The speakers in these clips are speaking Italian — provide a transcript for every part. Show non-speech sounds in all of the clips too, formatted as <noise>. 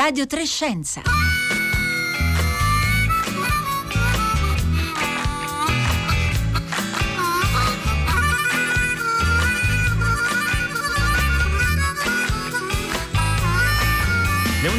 Radio Trescenza.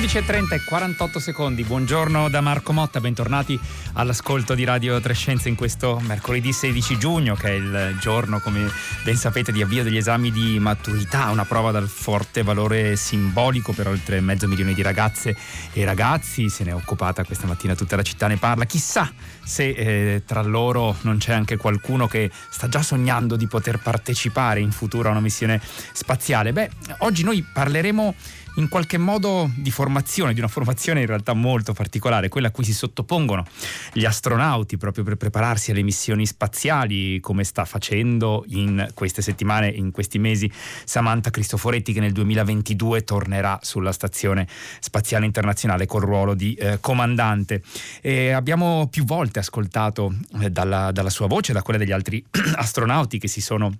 11.30 e 48 secondi, buongiorno da Marco Motta, bentornati all'ascolto di Radio Trescenza in questo mercoledì 16 giugno che è il giorno, come ben sapete, di avvio degli esami di maturità, una prova dal forte valore simbolico per oltre mezzo milione di ragazze e ragazzi, se ne è occupata questa mattina tutta la città ne parla, chissà se eh, tra loro non c'è anche qualcuno che sta già sognando di poter partecipare in futuro a una missione spaziale. Beh, oggi noi parleremo in qualche modo di formazione, di una formazione in realtà molto particolare, quella a cui si sottopongono gli astronauti proprio per prepararsi alle missioni spaziali, come sta facendo in queste settimane, in questi mesi Samantha Cristoforetti che nel 2022 tornerà sulla Stazione Spaziale Internazionale col ruolo di eh, comandante. E abbiamo più volte ascoltato eh, dalla, dalla sua voce, da quella degli altri <clears throat> astronauti che si sono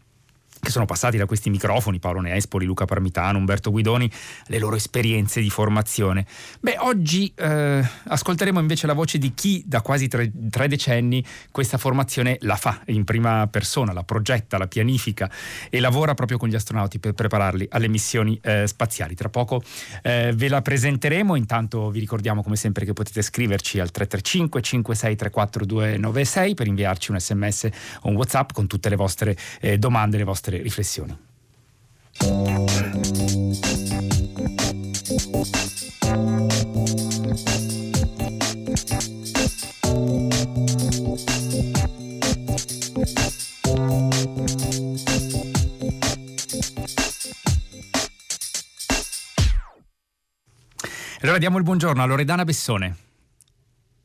che sono passati da questi microfoni, Paolo Nespoli, Luca Parmitano, Umberto Guidoni, le loro esperienze di formazione. Beh, oggi eh, ascolteremo invece la voce di chi da quasi tre, tre, decenni questa formazione la fa in prima persona, la progetta, la pianifica e lavora proprio con gli astronauti per prepararli alle missioni eh, spaziali. Tra poco eh, ve la presenteremo, intanto vi ricordiamo come sempre che potete scriverci al 335 5634 296 per inviarci un sms o un whatsapp con tutte le vostre eh, domande, le vostre vostre riflessioni. Allora diamo il buongiorno a Loredana Bessone.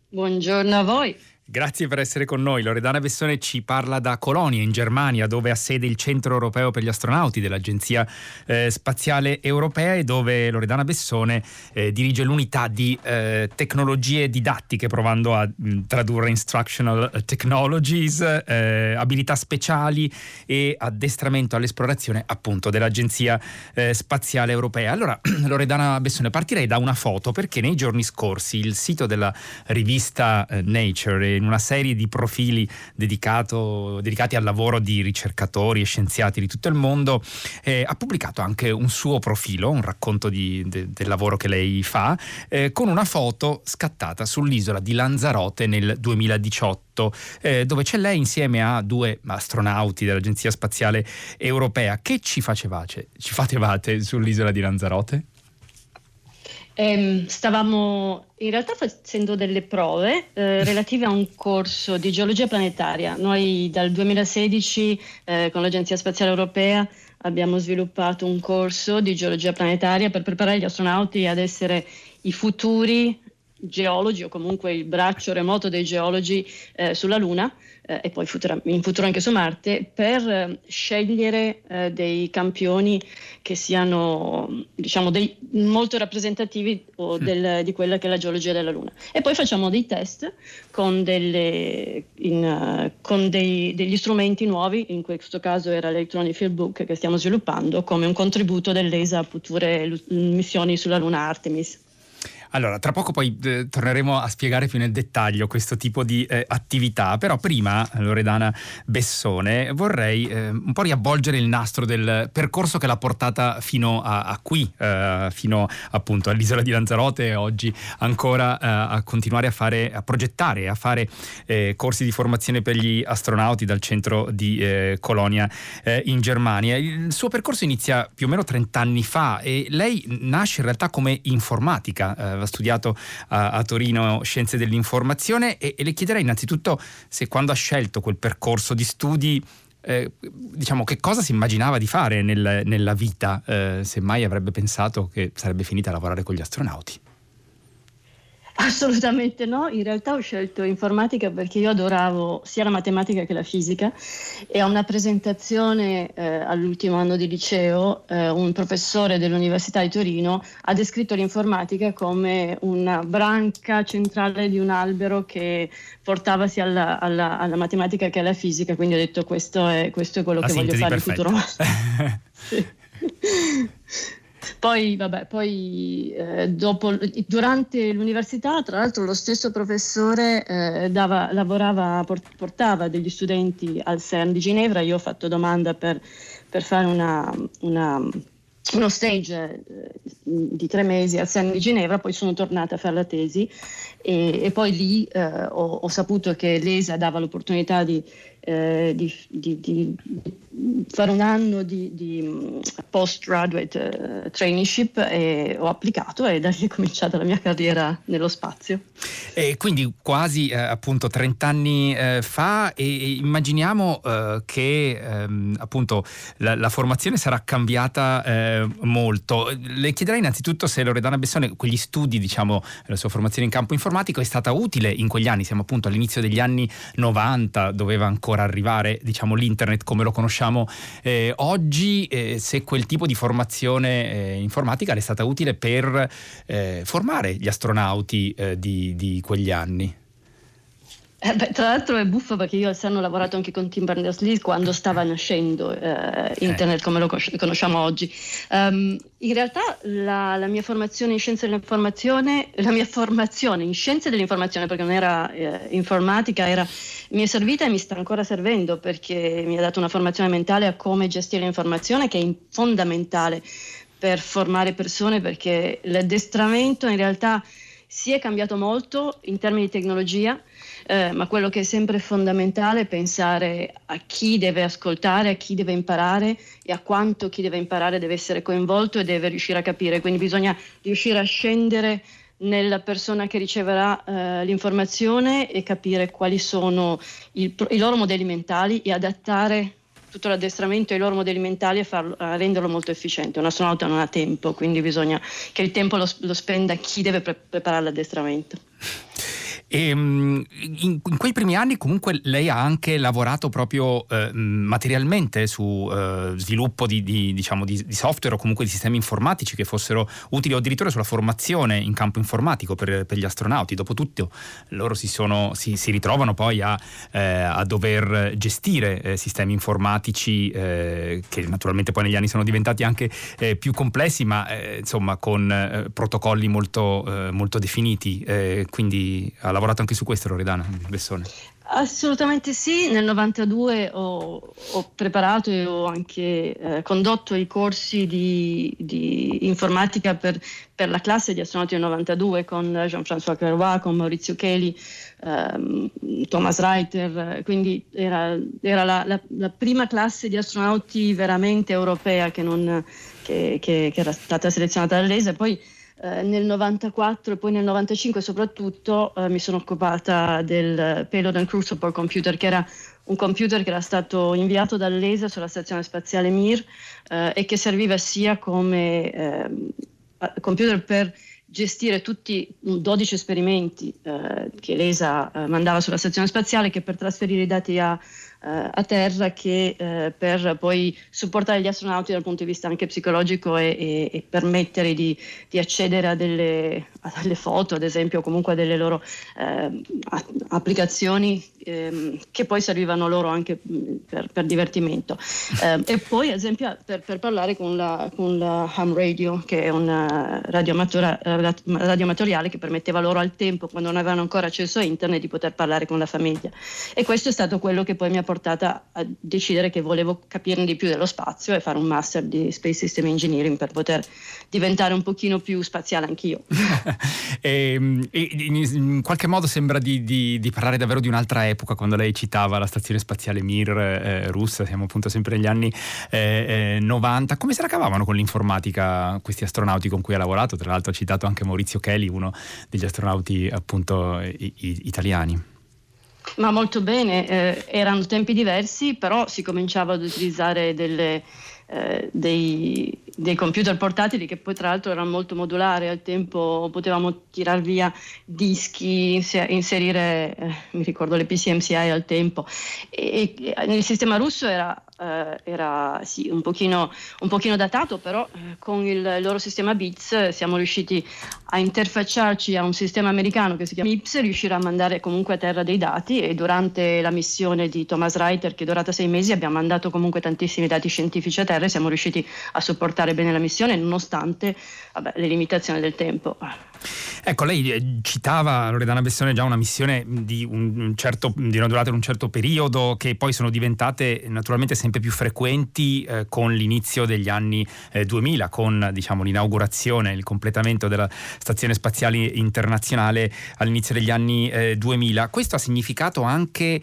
Buongiorno a voi. Grazie per essere con noi. Loredana Bessone ci parla da Colonia, in Germania, dove ha sede il Centro Europeo per gli Astronauti dell'Agenzia eh, Spaziale Europea e dove Loredana Bessone eh, dirige l'unità di eh, tecnologie didattiche, provando a mh, tradurre instructional technologies, eh, abilità speciali e addestramento all'esplorazione appunto dell'Agenzia eh, Spaziale Europea. Allora, <clears throat> Loredana Bessone, partirei da una foto perché nei giorni scorsi il sito della rivista eh, Nature in una serie di profili dedicato, dedicati al lavoro di ricercatori e scienziati di tutto il mondo, eh, ha pubblicato anche un suo profilo, un racconto di, de, del lavoro che lei fa, eh, con una foto scattata sull'isola di Lanzarote nel 2018, eh, dove c'è lei insieme a due astronauti dell'Agenzia Spaziale Europea. Che ci facevate, ci facevate sull'isola di Lanzarote? Eh, stavamo in realtà facendo delle prove eh, <laughs> relative a un corso di geologia planetaria. Noi dal 2016 eh, con l'Agenzia Spaziale Europea abbiamo sviluppato un corso di geologia planetaria per preparare gli astronauti ad essere i futuri geologi o comunque il braccio remoto dei geologi eh, sulla Luna eh, e poi futura, in futuro anche su Marte per eh, scegliere eh, dei campioni che siano diciamo dei, molto rappresentativi del, di quella che è la geologia della Luna. E poi facciamo dei test con, delle, in, uh, con dei, degli strumenti nuovi in questo caso era l'Electronic Field Book che stiamo sviluppando come un contributo dell'ESA a future missioni sulla Luna Artemis allora, tra poco poi eh, torneremo a spiegare più nel dettaglio questo tipo di eh, attività, però prima, Loredana Bessone, vorrei eh, un po' riavvolgere il nastro del percorso che l'ha portata fino a, a qui, eh, fino appunto all'isola di Lanzarote e oggi ancora eh, a continuare a fare, a progettare, a fare eh, corsi di formazione per gli astronauti dal centro di Colonia in Germania. Il suo percorso inizia più o meno 30 anni fa e lei nasce in realtà come informatica aveva studiato a, a Torino scienze dell'informazione e, e, le chiederei innanzitutto se quando ha scelto quel percorso di studi eh, diciamo che cosa si immaginava di fare nel, nella vita, eh, se mai avrebbe pensato che sarebbe finita a lavorare con gli astronauti. Assolutamente no, in realtà ho scelto informatica perché io adoravo sia la matematica che la fisica e a una presentazione eh, all'ultimo anno di liceo eh, un professore dell'Università di Torino ha descritto l'informatica come una branca centrale di un albero che portava sia alla, alla, alla matematica che alla fisica, quindi ho detto questo è, questo è quello la che voglio fare perfetta. in futuro. <laughs> sì. <laughs> poi, vabbè, poi eh, dopo, durante l'università, tra l'altro, lo stesso professore eh, dava, lavorava, portava degli studenti al CERN di Ginevra. Io ho fatto domanda per, per fare una, una uno stage eh, di tre mesi al CERN di Ginevra, poi sono tornata a fare la tesi e, e poi lì eh, ho, ho, saputo che l'ESA dava l'opportunità di, eh, di, di, di, fare un anno di, mm, postgraduate uh, traineeship e ho applicato e da lì è cominciata la mia carriera nello spazio. E quindi quasi eh, appunto 30 anni eh, fa e, e immaginiamo eh, che ehm, appunto la, la, formazione sarà cambiata eh, molto. Le chiederei innanzitutto se Loredana Bessone, quegli studi, diciamo, la sua formazione in campo informatico è stata utile in quegli anni, siamo appunto all'inizio degli anni 90, doveva ancora arrivare diciamo l'internet come lo conosciamo eh, oggi, eh, se quel tipo di formazione eh, informatica è stata utile per eh, formare gli astronauti eh, di, di quegli anni. Eh beh, tra l'altro è buffo perché io al CERN ho lavorato anche con Tim Berners-Lee quando stava nascendo eh, internet come lo conosciamo oggi. Um, in realtà la, la, mia formazione in scienze dell'informazione, la mia formazione in scienze dell'informazione perché non era eh, informatica, era, mi è servita e mi sta ancora servendo perché mi ha dato una formazione mentale a come gestire l'informazione che è fondamentale per formare persone perché l'addestramento in realtà si è cambiato molto in termini di tecnologia eh, ma quello che è sempre fondamentale è pensare a chi deve ascoltare, a chi deve imparare e a quanto chi deve imparare deve essere coinvolto e deve riuscire a capire. Quindi bisogna riuscire a scendere nella persona che riceverà eh, l'informazione e capire quali sono il, i loro modelli mentali e adattare tutto l'addestramento ai loro modelli mentali e farlo, a renderlo molto efficiente. Un astronauta non ha tempo, quindi bisogna che il tempo lo, lo spenda chi deve pre- preparare l'addestramento. E, ehm, in, in, quei primi anni comunque lei ha anche lavorato proprio eh, materialmente su eh, sviluppo di, di, diciamo, di, di, software o comunque di sistemi informatici che fossero utili o addirittura sulla formazione in campo informatico per, per gli astronauti. Dopotutto loro si, sono, si, si ritrovano poi a, eh, a dover gestire eh, sistemi informatici eh, che naturalmente poi negli anni sono diventati anche eh, più complessi ma insomma con protocolli molto, molto definiti. quindi alla lavorato anche su questo Loredana Bessone? Assolutamente sì, nel 92 ho, ho preparato e ho anche eh, condotto i corsi di, di informatica per, per, la classe di astronauti del 92 con Jean-François Clarois, con Maurizio Cheli, ehm, Thomas Reiter, quindi era, era la, la, la, prima classe di astronauti veramente europea che, non, che, che, che era stata selezionata dall'ESA. Poi eh, nel 94 e poi nel 95 soprattutto eh, mi sono occupata del Payload and Crew Support Computer che era un computer che era stato inviato dall'ESA sulla stazione spaziale Mir eh, e che serviva sia come ehm, computer per gestire tutti 12 esperimenti eh, che l'ESA eh, mandava sulla stazione spaziale che per trasferire i dati a a terra che eh, per poi supportare gli astronauti dal punto di vista anche psicologico e, e, e permettere di, di, accedere a delle, a delle, foto, ad esempio, o comunque a delle loro eh, applicazioni ehm, che poi servivano loro anche per, per divertimento. Eh, e poi, ad esempio, per, per parlare con la, con la, Ham Radio, che è una radioamatoriale che permetteva loro al tempo, quando non avevano ancora accesso a internet, di poter parlare con la famiglia. E questo è stato quello che poi mi ha portata a decidere che volevo capirne di più dello spazio e fare un master di Space System Engineering per poter diventare un pochino più spaziale anch'io. <laughs> e, e, in qualche modo sembra di, di, di, parlare davvero di un'altra epoca quando lei citava la stazione spaziale Mir eh, russa, siamo appunto sempre negli anni eh, eh, 90. Come se la cavavano con l'informatica questi astronauti con cui ha lavorato? Tra l'altro ha citato anche Maurizio Kelly, uno degli astronauti appunto i, i, italiani. Ma molto bene, eh, erano tempi diversi, però si cominciava ad utilizzare delle, eh, dei, dei, computer portatili che poi tra l'altro erano molto modulari, al tempo potevamo tirar via dischi, inserire, eh, mi ricordo le PCMCI al tempo, e, e nel sistema russo era eh, era sì, un, pochino, un, pochino, datato, però eh, con il loro sistema BITS siamo riusciti a interfacciarci a un sistema americano che si chiama MIPS e riuscire a mandare comunque a terra dei dati e durante la missione di Thomas Reiter che è durata sei mesi abbiamo mandato comunque tantissimi dati scientifici a terra e siamo riusciti a sopportare bene la missione nonostante vabbè, le limitazioni del tempo. Ecco, lei eh, citava Loredana Bessone già una missione di, un certo, di una durata di un certo periodo che poi sono diventate naturalmente sempre più frequenti eh, con l'inizio degli anni eh, 2000, con diciamo, l'inaugurazione, il completamento della Stazione Spaziale Internazionale all'inizio degli anni eh, 2000. Questo ha significato anche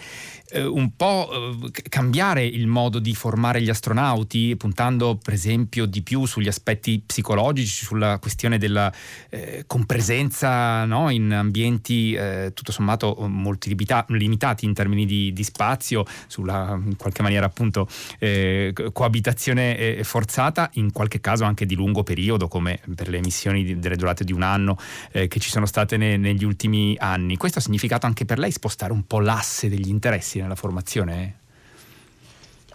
eh, un po' eh, cambiare il modo di formare gli astronauti, puntando per esempio di più sugli aspetti psicologici, sulla questione della eh, compresenza no? in ambienti eh, tutto sommato molto limita- limitati in termini di, di, spazio, sulla in qualche maniera appunto eh, coabitazione eh, forzata, in qualche caso anche di lungo periodo, come per le missioni di, delle durate di un anno che ci sono state ne, negli ultimi anni. Questo ha significato anche per lei spostare un po' l'asse degli interessi nella formazione?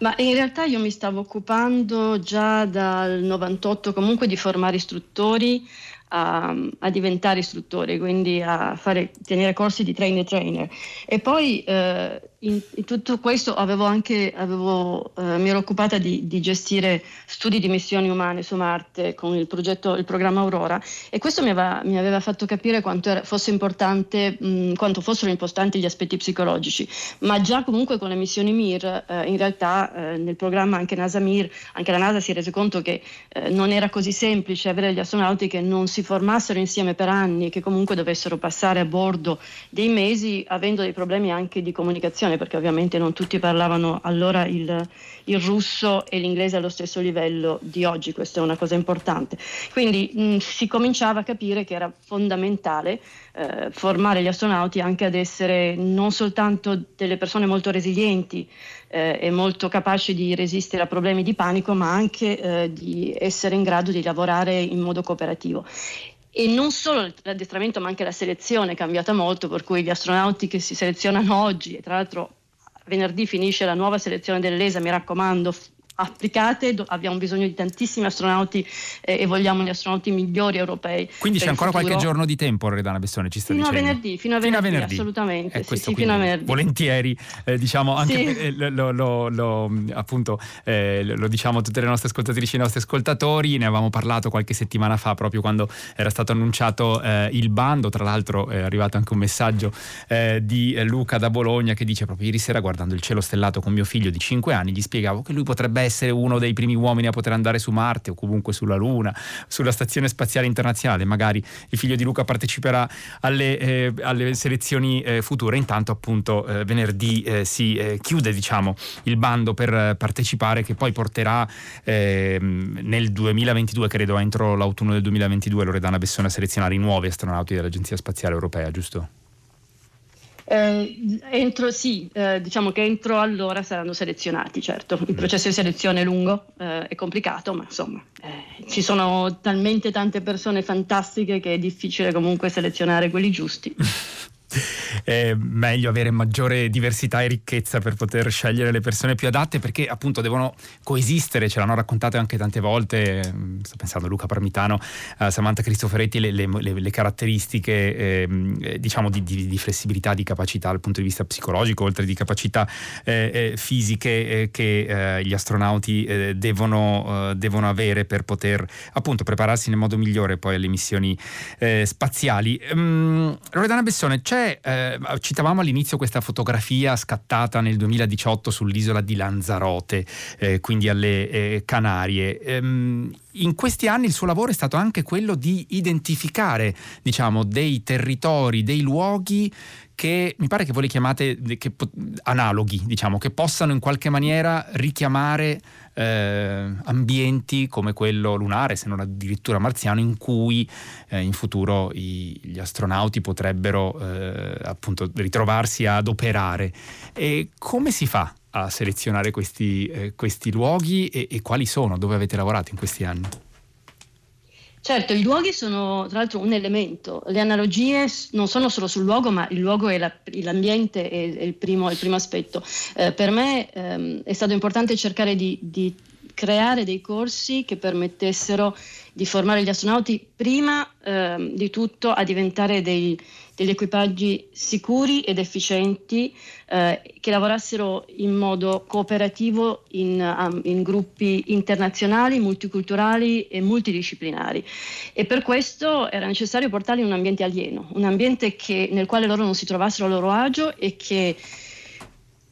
Ma in realtà io mi stavo occupando già dal 98 comunque di formare istruttori a, a, diventare istruttori, quindi a fare, tenere corsi di trainer trainer. E poi eh, in, in, tutto questo avevo anche, avevo, eh, mi ero occupata di, di, gestire studi di missioni umane su Marte con il, progetto, il programma Aurora e questo mi aveva, mi aveva fatto capire quanto era, fosse importante, mh, quanto fossero importanti gli aspetti psicologici, ma già comunque con le missioni MIR eh, in realtà eh, nel programma anche NASA MIR, anche la NASA si è rese conto che eh, non era così semplice avere gli astronauti che non si formassero insieme per anni e che comunque dovessero passare a bordo dei mesi avendo dei problemi anche di comunicazione comunicazione, perché ovviamente non tutti parlavano allora il, il russo e l'inglese allo stesso livello di oggi, questa è una cosa importante. Quindi mh, si cominciava a capire che era fondamentale eh, formare gli astronauti anche ad essere non soltanto delle persone molto resilienti eh, e molto capaci di resistere a problemi di panico, ma anche eh, di essere in grado di lavorare in modo cooperativo e non solo l'addestramento ma anche la selezione è cambiata molto, per cui gli astronauti che si selezionano oggi, e tra l'altro venerdì finisce la nuova selezione dell'ESA, mi raccomando, applicate, abbiamo bisogno di tantissimi astronauti eh, e vogliamo gli astronauti migliori europei. Quindi c'è ancora qualche giorno di tempo, Loredana Bessone, ci sta fino dicendo? A venerdì, fino a venerdì, fino a venerdì. assolutamente. Eh, sì, sì, fino a venerdì. Volentieri, eh, diciamo, anche sì. eh, lo, lo, lo, appunto, eh, lo diciamo a tutte le nostre ascoltatrici e i nostri ascoltatori, ne avevamo parlato qualche settimana fa proprio quando era stato annunciato eh, il bando, tra l'altro è arrivato anche un messaggio di Luca da Bologna che dice proprio ieri sera guardando il cielo stellato con mio figlio di 5 anni gli spiegavo che lui potrebbe essere uno dei primi uomini a poter andare su Marte o comunque sulla Luna, sulla Stazione Spaziale Internazionale. Magari il figlio di Luca parteciperà alle, eh, alle selezioni eh, future. Intanto appunto eh, venerdì eh, si eh, chiude diciamo, il bando per partecipare che poi porterà ehm, nel 2022, credo entro l'autunno del 2022, Loredana Bessone a selezionare i nuovi astronauti dell'Agenzia Spaziale Europea, giusto? Eh, entro, sì, eh, diciamo che entro allora saranno selezionati, certo. Il processo di selezione è lungo, eh, è complicato, ma insomma eh, ci sono talmente tante persone fantastiche che è difficile comunque selezionare quelli giusti. <laughs> è meglio avere maggiore diversità e ricchezza per poter scegliere le persone più adatte perché appunto devono coesistere, ce l'hanno raccontato anche tante volte, mm, sto pensando a Luca Parmitano, a Samantha Cristoforetti, le, le, le caratteristiche ehm, eh, diciamo di, di, di, flessibilità, di capacità dal punto di vista psicologico, oltre di capacità eh, eh, fisiche eh, che eh, gli astronauti eh, devono, devono, avere per poter appunto prepararsi nel modo migliore poi alle missioni spaziali. Um, Loredana Bessone, c'è c'è, eh, citavamo all'inizio questa fotografia scattata nel 2018 sull'isola di Lanzarote, eh, quindi alle eh, Canarie. Ehm, in questi anni il suo lavoro è stato anche quello di identificare, diciamo, dei territori, dei luoghi che mi pare che voi li chiamate che, analoghi, diciamo, che possano in qualche maniera richiamare eh, ambienti come quello lunare, se non addirittura marziano, in cui eh, in futuro i, gli astronauti potrebbero eh, appunto ritrovarsi ad operare. E come si fa a selezionare questi, eh, questi luoghi e, e quali sono, dove avete lavorato in questi anni? Certo, i luoghi sono tra l'altro un elemento, le analogie non sono solo sul luogo, ma il luogo e la, l'ambiente è, il, primo, il primo aspetto. Eh, per me ehm, è stato importante cercare di, di creare dei corsi che permettessero di formare gli astronauti prima eh, di tutto a diventare dei, degli equipaggi sicuri ed efficienti eh, che lavorassero in modo cooperativo in, um, in, gruppi internazionali, multiculturali e multidisciplinari. E per questo era necessario portarli in un ambiente alieno, un ambiente che, nel quale loro non si trovassero a loro agio e che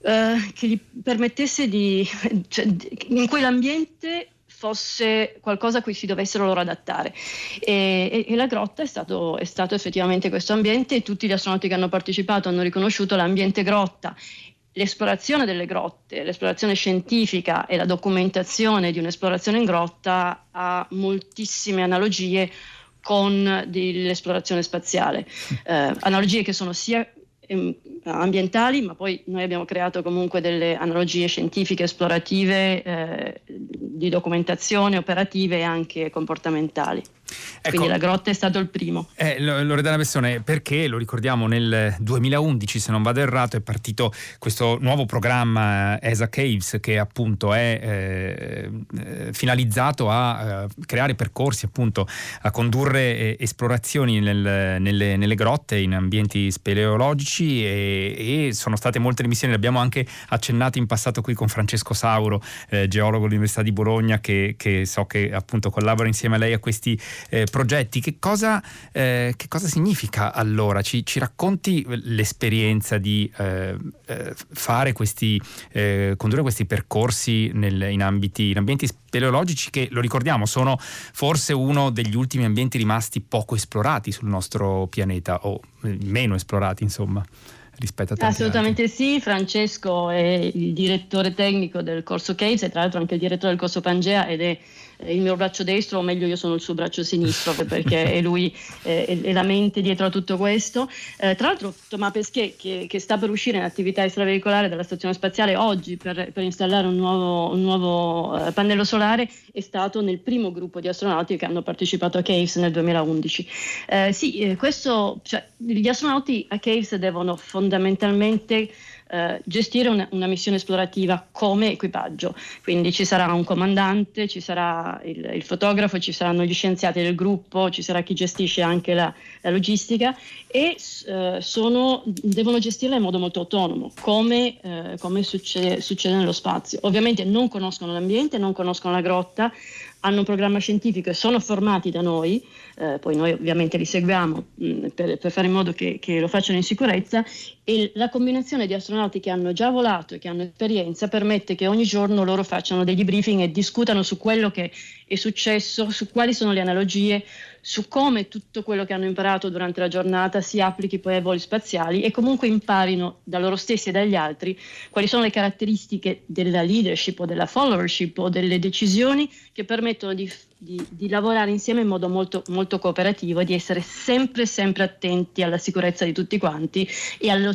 eh, che gli permettesse di, cioè, in cui l'ambiente fosse qualcosa a cui si dovessero loro adattare. E, e, e la grotta è stato, è stato, effettivamente questo ambiente e tutti gli astronauti che hanno partecipato hanno riconosciuto l'ambiente grotta. L'esplorazione delle grotte, l'esplorazione scientifica e la documentazione di un'esplorazione in grotta ha moltissime analogie con l'esplorazione spaziale, eh, analogie che sono sia ambientali, ma poi noi abbiamo creato comunque delle analogie scientifiche, esplorative, eh, di documentazione, operative e anche comportamentali. Ecco, Quindi la grotta è stato il primo. Eh, Loredana Bessone, perché? Lo ricordiamo nel 2011, se non vado errato, è partito questo nuovo programma eh, ESA Caves che appunto è eh, eh, finalizzato a eh, creare percorsi, appunto a condurre eh, esplorazioni nel, nelle, nelle, grotte in ambienti speleologici e, e, sono state molte le missioni, le abbiamo anche accennate in passato qui con Francesco Sauro, geologo dell'Università di Bologna, che, che so che appunto collabora insieme a lei a questi eh, progetti. Che cosa, eh, che cosa, significa allora? Ci, ci racconti l'esperienza di eh, eh fare questi, eh, condurre questi percorsi nel, in, ambiti, in ambienti speleologici che, lo ricordiamo, sono forse uno degli ultimi ambienti rimasti poco esplorati sul nostro pianeta o eh, meno esplorati, insomma rispetto a tanti Assolutamente altri. sì, Francesco è il direttore tecnico del corso Caves e tra l'altro anche il direttore del corso Pangea ed è il mio braccio destro, o meglio io sono il suo braccio sinistro <laughs> perché è lui eh, è la mente dietro a tutto questo. Eh, tra l'altro Thomas Pesquet che, che, sta per uscire in attività extraveicolare dalla stazione spaziale oggi per, per installare un nuovo, un nuovo eh, pannello solare è stato nel primo gruppo di astronauti che hanno partecipato a Caves nel 2011. Eh, sì, eh, questo, cioè, gli astronauti a Caves devono fondamentalmente eh, gestire una, una, missione esplorativa come equipaggio. Quindi ci sarà un comandante, ci sarà il, il, fotografo, ci saranno gli scienziati del gruppo, ci sarà chi gestisce anche la, la logistica e eh, sono, devono gestirla in modo molto autonomo, come, eh, come succede, succede nello spazio. Ovviamente non conoscono l'ambiente, non conoscono la grotta, hanno un programma scientifico e sono formati da noi, eh, poi noi ovviamente li seguiamo mh, mm, per, per, fare in modo che, che, lo facciano in sicurezza e la combinazione di astronauti che hanno già volato e che hanno esperienza permette che ogni giorno loro facciano degli briefing e discutano su quello che è successo, su quali sono le analogie, su come tutto quello che hanno imparato durante la giornata si applichi poi ai voli spaziali e comunque imparino da loro stessi e dagli altri quali sono le caratteristiche della leadership o della followership o delle decisioni che permettono di, di, di lavorare insieme in modo molto, molto cooperativo e di essere sempre, sempre attenti alla sicurezza di tutti quanti e allo,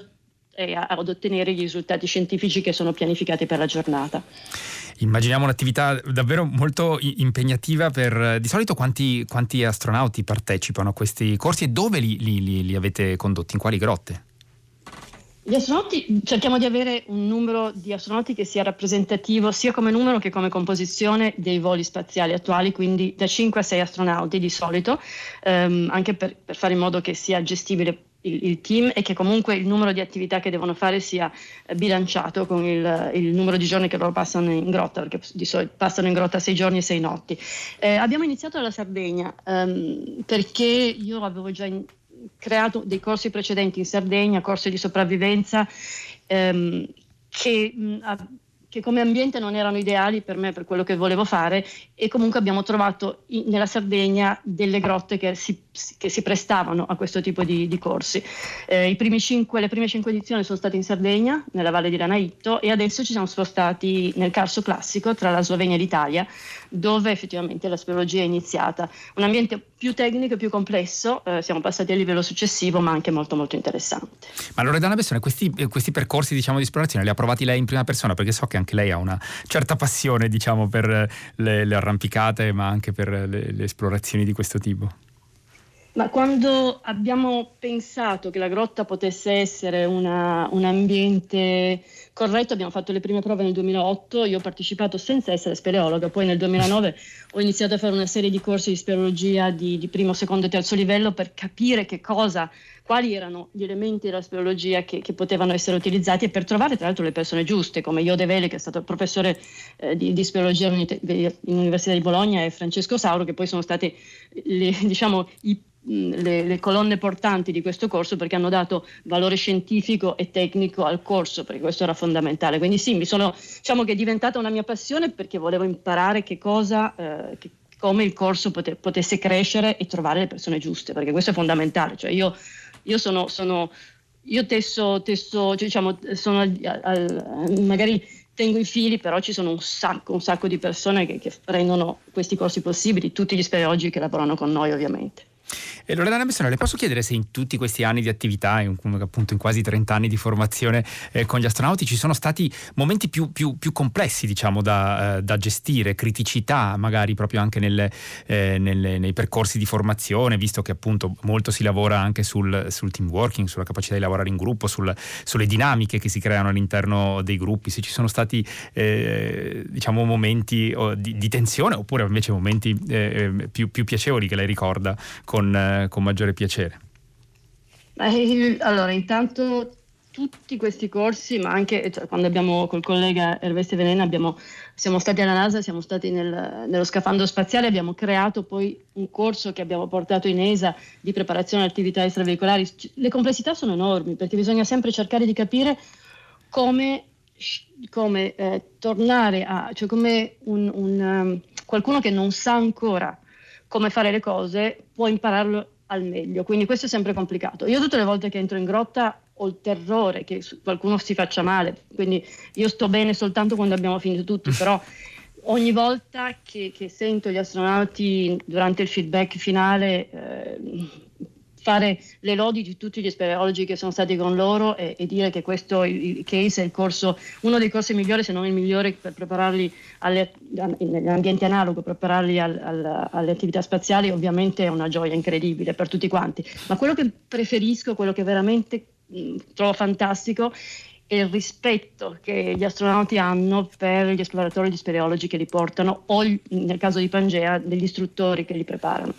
e ad ottenere gli risultati scientifici che sono pianificati per la giornata. Immaginiamo un'attività davvero molto impegnativa per... Di solito quanti, quanti astronauti partecipano a questi corsi e dove li, li, li avete condotti? In quali grotte? Gli astronauti, cerchiamo di avere un numero di astronauti che sia rappresentativo sia come numero che come composizione dei voli spaziali attuali, quindi da 5 a 6 astronauti di solito, ehm, anche per, per, fare in modo che sia gestibile il, il, team e che comunque il numero di attività che devono fare sia eh, bilanciato con il, il, numero di giorni che loro passano in grotta, perché di solito passano in grotta sei giorni e sei notti. Eh, abbiamo iniziato dalla Sardegna ehm, perché io avevo già in, creato dei corsi precedenti in Sardegna, corsi di sopravvivenza ehm, che mh, che come ambiente non erano ideali per me, per quello che volevo fare e comunque abbiamo trovato in, nella Sardegna delle grotte che si che si prestavano a questo tipo di, di corsi. Eh, cinque, le prime cinque edizioni sono state in Sardegna, nella Valle di Ranaitto, e adesso ci siamo spostati nel Carso Classico tra la Slovenia e l'Italia, dove effettivamente la speleologia è iniziata. Un ambiente più tecnico e più complesso, eh, siamo passati al livello successivo, ma anche molto molto interessante. Ma Loredana Bessone, questi, eh, questi percorsi diciamo, di esplorazione li ha provati lei in prima persona? Perché so che anche lei ha una certa passione diciamo, per le, le arrampicate, ma anche per le, le esplorazioni di questo tipo. Ma quando abbiamo pensato che la grotta potesse essere una, un ambiente corretto, abbiamo fatto le prime prove nel 2008, io ho partecipato senza essere speleologa, poi nel 2009 ho iniziato a fare una serie di corsi di speleologia di, di primo, secondo e terzo livello per capire che cosa, quali erano gli elementi della speleologia che, che potevano essere utilizzati e per trovare tra l'altro le persone giuste, come Io De Vele che è stato professore eh, di, di speleologia all'Università di Bologna e Francesco Sauro che poi sono stati le, diciamo, i le, le, colonne portanti di questo corso perché hanno dato valore scientifico e tecnico al corso, perché questo era fondamentale. Quindi sì, sono, diciamo che è diventata una mia passione perché volevo imparare che cosa, eh, che, come il corso pote, potesse crescere e trovare le persone giuste, perché questo è fondamentale. Cioè io, io sono, sono io tesso, tesso cioè, diciamo, sono al, al, magari tengo i fili, però ci sono un sacco, un sacco di persone che, che rendono questi corsi possibili, tutti gli speleologi che lavorano con noi ovviamente. E Loredana Bessone, le posso chiedere se in tutti questi anni di attività, in, appunto in quasi 30 anni di formazione eh, con gli astronauti, ci sono stati momenti più, più, più complessi, diciamo, da, eh, da, gestire, criticità magari proprio anche nelle, eh, nelle, nei percorsi di formazione, visto che appunto molto si lavora anche sul, sul team working, sulla capacità di lavorare in gruppo, sul, sulle dinamiche che si creano all'interno dei gruppi, se ci sono stati eh, diciamo momenti di, di, tensione oppure invece momenti eh, eh, più, più piacevoli che lei ricorda con eh, con maggiore piacere. Allora, intanto tutti questi corsi, ma anche cioè, quando abbiamo col collega Erveste Venena abbiamo, siamo stati alla NASA, siamo stati nel, nello scafando spaziale, abbiamo creato poi un corso che abbiamo portato in ESA di preparazione alle attività extraveicolari. Le complessità sono enormi perché bisogna sempre cercare di capire come, come eh, tornare a, cioè come un, un, um, qualcuno che non sa ancora come fare le cose può impararlo al meglio, quindi questo è sempre complicato. Io tutte le volte che entro in grotta ho il terrore che qualcuno si faccia male, quindi io sto bene soltanto quando abbiamo finito tutto, però ogni volta che, che sento gli astronauti durante il feedback finale eh, fare le lodi di tutti gli speleologi che sono stati con loro e, e dire che questo il case è corso, uno dei corsi migliori, se non il migliore per prepararli alle, negli ambienti analogo, prepararli al, al, alle attività spaziali, ovviamente è una gioia incredibile per tutti quanti. Ma quello che preferisco, quello che veramente mh, trovo fantastico è il rispetto che gli astronauti hanno per gli esploratori di speleologi che li portano o nel caso di Pangea degli istruttori che li preparano.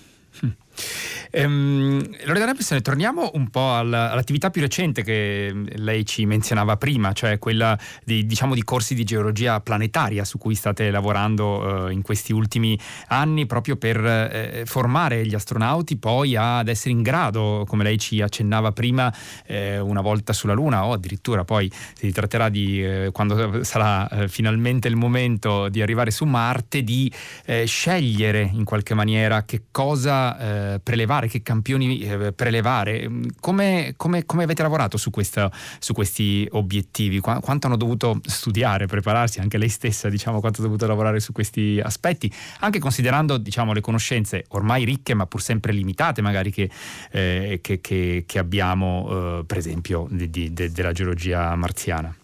Hm. Ehm, Loredana Pessone, torniamo un po' all'attività più recente che lei ci menzionava prima, cioè quella di, diciamo, di corsi di geologia planetaria su cui state lavorando eh, in questi ultimi anni proprio per eh, formare gli astronauti poi ad essere in grado, come lei ci accennava prima, eh, una volta sulla Luna o addirittura poi si tratterà di, eh, quando sarà eh, finalmente il momento di arrivare su Marte, di eh, scegliere in qualche maniera che cosa prelevare prelevare, che campioni eh, prelevare. Come, come, come, avete lavorato su, questa, su questi obiettivi? Qu- quanto hanno dovuto studiare, prepararsi, anche lei stessa, diciamo, quanto ha dovuto lavorare su questi aspetti, anche considerando diciamo, le conoscenze ormai ricche ma pur sempre limitate magari che, eh, che, che, che abbiamo, eh, per esempio, di, di, de, della geologia marziana?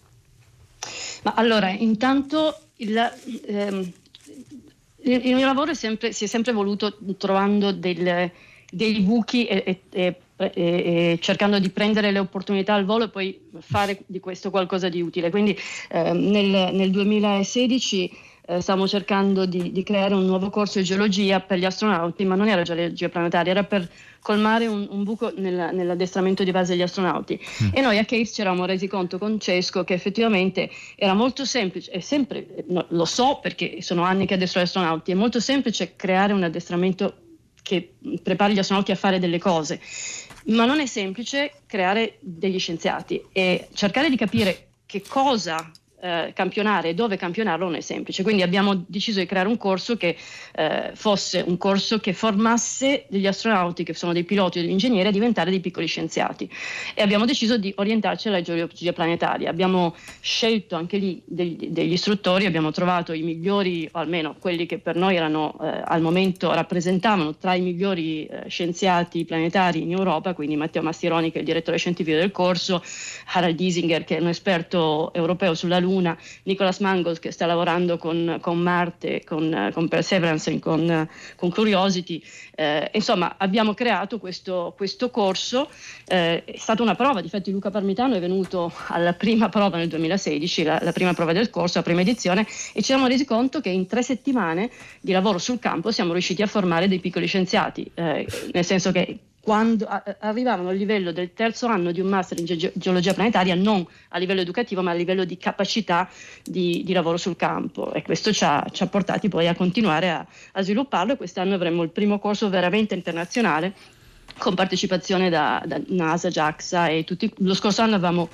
Ma allora, intanto il, ehm, il, il mio lavoro è sempre, si è sempre voluto trovando delle dei buchi e, e, e, e, cercando di prendere le opportunità al volo e poi fare di questo qualcosa di utile. Quindi eh, nel, nel, 2016 eh, stavamo cercando di, di, creare un nuovo corso di geologia per gli astronauti, ma non era geologia planetaria, era per colmare un, un buco nel, nell'addestramento di base degli astronauti. Mm. E noi a Case ci eravamo resi conto con Cesco che effettivamente era molto semplice, e sempre, no, lo so perché sono anni che addestro gli astronauti, è molto semplice creare un addestramento che prepari gli astronauti a fare delle cose, ma non è semplice creare degli scienziati e cercare di capire che cosa eh, campionare e dove campionarlo non è semplice. Quindi abbiamo deciso di creare un corso che eh, fosse un corso che formasse degli astronauti, che sono dei piloti o degli ingegneri, a diventare dei piccoli scienziati. E abbiamo deciso di orientarci alla geologia planetaria. Abbiamo scelto anche lì degli, degli istruttori, abbiamo trovato i migliori, o almeno quelli che per noi erano eh, al momento rappresentavano tra i migliori eh, scienziati planetari in Europa, quindi Matteo Mastironi che è il direttore scientifico del corso, Harald Isinger che è un esperto europeo sulla Luna, Luna, Nicolas Mangos che sta lavorando con, con Marte, con, con, Perseverance con, con Curiosity. Eh, insomma, abbiamo creato questo, questo corso, eh, è stata una prova, difatti Luca Parmitano è venuto alla prima prova nel 2016, la, la prima prova del corso, la prima edizione, e ci siamo resi conto che in tre settimane di lavoro sul campo siamo riusciti a formare dei piccoli scienziati, eh, nel senso che quando arrivavano al livello del terzo anno di un master in ge- geologia planetaria, non a livello educativo, ma a livello di capacità di, di lavoro sul campo. E questo ci ha, ci ha portati poi a continuare a, a svilupparlo. E quest'anno avremo il primo corso veramente internazionale con partecipazione da, da NASA, JAXA e tutti. Lo scorso anno avevamo,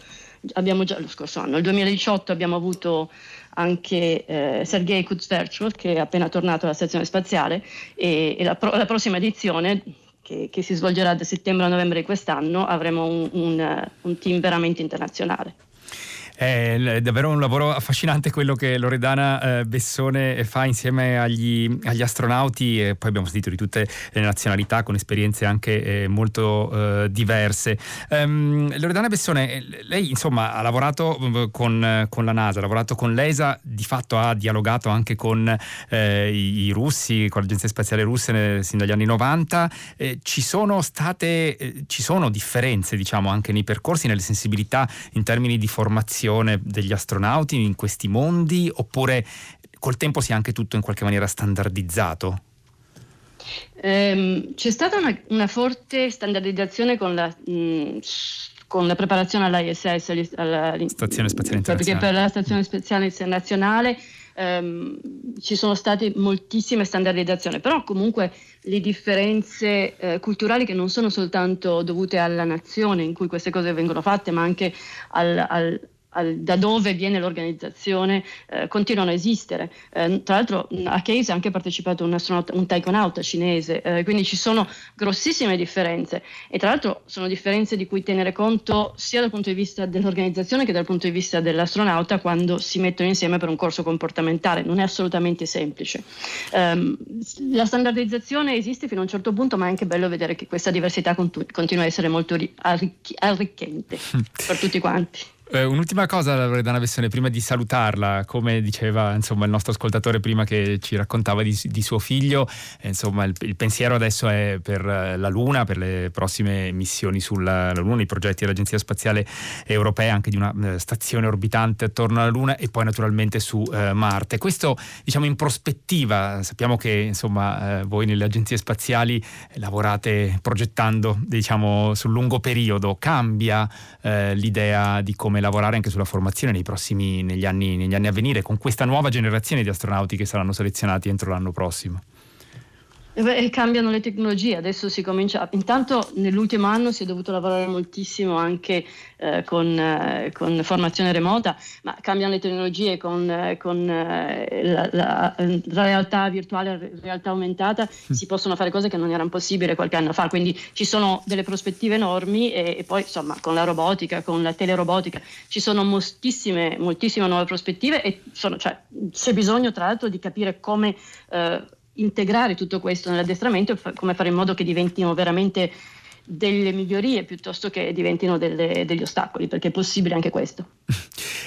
abbiamo già, lo scorso anno, il 2018 abbiamo avuto anche eh, Sergei Kuzverchov che è appena tornato alla stazione spaziale e, e la, pro, la prossima edizione che, che, si svolgerà da settembre a novembre di quest'anno, avremo un, un, un team veramente internazionale. È davvero un lavoro affascinante quello che Loredana eh, Bessone fa insieme agli, agli, astronauti e poi abbiamo sentito di tutte le nazionalità con esperienze anche eh, molto eh, diverse. Um, Loredana Bessone, lei insomma ha lavorato con, con, la NASA, ha lavorato con l'ESA, di fatto ha dialogato anche con eh, i, i, russi, con l'Agenzia Spaziale Russa sin dagli anni 90. Eh, ci sono state, eh, ci sono differenze diciamo anche nei percorsi, nelle sensibilità in termini di formazione formazione degli astronauti in questi mondi oppure col tempo si è anche tutto in qualche maniera standardizzato? Um, c'è stata una, una, forte standardizzazione con la, mh, con la preparazione all'ISS, alla, Stazione Spaziale Internazionale. Perché per la Stazione Spaziale Internazionale um, ci sono state moltissime standardizzazioni, però comunque le differenze eh, culturali che non sono soltanto dovute alla nazione in cui queste cose vengono fatte, ma anche al, al al, da dove viene l'organizzazione eh, continuano a esistere. Eh, tra l'altro a Case ha anche partecipato un, un taikonauta cinese, eh, quindi ci sono grossissime differenze e tra l'altro sono differenze di cui tenere conto sia dal punto di vista dell'organizzazione che dal punto di vista dell'astronauta quando si mettono insieme per un corso comportamentale, non è assolutamente semplice. Um, la standardizzazione esiste fino a un certo punto, ma è anche bello vedere che questa diversità continu- continua a essere molto ri- arricch- arricchente <laughs> per tutti quanti. Eh, un'ultima cosa, Loredana Vessone, prima di salutarla, come diceva insomma, il nostro ascoltatore prima che ci raccontava di, di suo figlio, eh, insomma, il, il, pensiero adesso è per eh, la Luna, per le prossime missioni sulla Luna, i progetti dell'Agenzia Spaziale Europea, anche di una eh, stazione orbitante attorno alla Luna e poi naturalmente su eh, Marte. Questo diciamo in prospettiva, sappiamo che insomma, voi nelle agenzie spaziali lavorate progettando diciamo, sul lungo periodo, cambia l'idea di come come lavorare anche sulla formazione nei prossimi, negli anni, negli anni a venire con questa nuova generazione di astronauti che saranno selezionati entro l'anno prossimo. E cambiano le tecnologie, adesso si comincia, intanto nell'ultimo anno si è dovuto lavorare moltissimo anche eh, con, eh, con, formazione remota, ma cambiano le tecnologie con, eh, con eh, la, la, la, realtà virtuale, la realtà aumentata, mm. si possono fare cose che non erano possibili qualche anno fa, quindi ci sono delle prospettive enormi e, e poi insomma con la robotica, con la telerobotica, ci sono moltissime, moltissime nuove prospettive e sono, cioè, c'è bisogno tra l'altro di capire come eh, integrare tutto questo nell'addestramento come fare in modo che diventino veramente delle migliorie piuttosto che diventino delle, degli ostacoli, perché è possibile anche questo.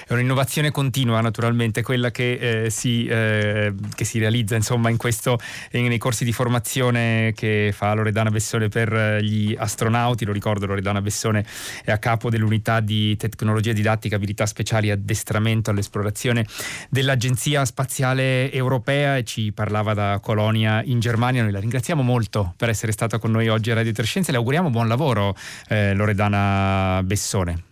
È un'innovazione continua, naturalmente, quella che, eh, si, eh, che si, realizza insomma, in questo, nei corsi di formazione che fa Loredana Bessone per eh, gli astronauti. Lo ricordo, Loredana Bessone è a capo dell'unità di tecnologia didattica, abilità speciali addestramento all'esplorazione dell'Agenzia Spaziale Europea e ci parlava da Colonia in Germania. Noi la ringraziamo molto per essere stata con noi oggi a Radio Trescenze. Le auguriamo buon lavoro, eh, Loredana Bessone.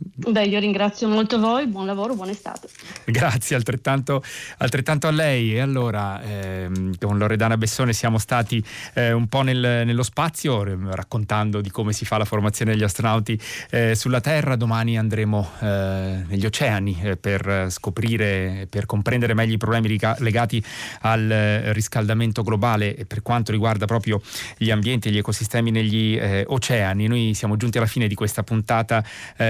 Beh, io ringrazio molto voi, buon lavoro, buona estate. <laughs> Grazie, altrettanto, altrettanto a lei. E allora, ehm, con Loredana Bessone siamo stati eh, un po' nel, nello spazio, raccontando di come si fa la formazione degli astronauti eh, sulla Terra. Domani andremo eh, negli oceani eh, per scoprire, per comprendere meglio i problemi rica- legati al eh, riscaldamento globale e per quanto riguarda proprio gli ambienti e gli ecosistemi negli eh, oceani. Noi siamo giunti alla fine di questa puntata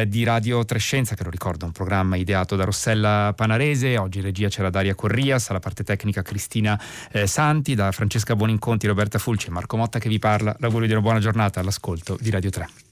di Radio Radio Trescenza, che lo ricordo un programma ideato da Rossella Panarese, oggi in regia c'era Daria Corrias, alla parte tecnica Cristina eh, Santi, da Francesca Buoninconti, Roberta Fulci e Marco Motta che vi parla, l'augurio di una buona giornata all'ascolto di Radio 3.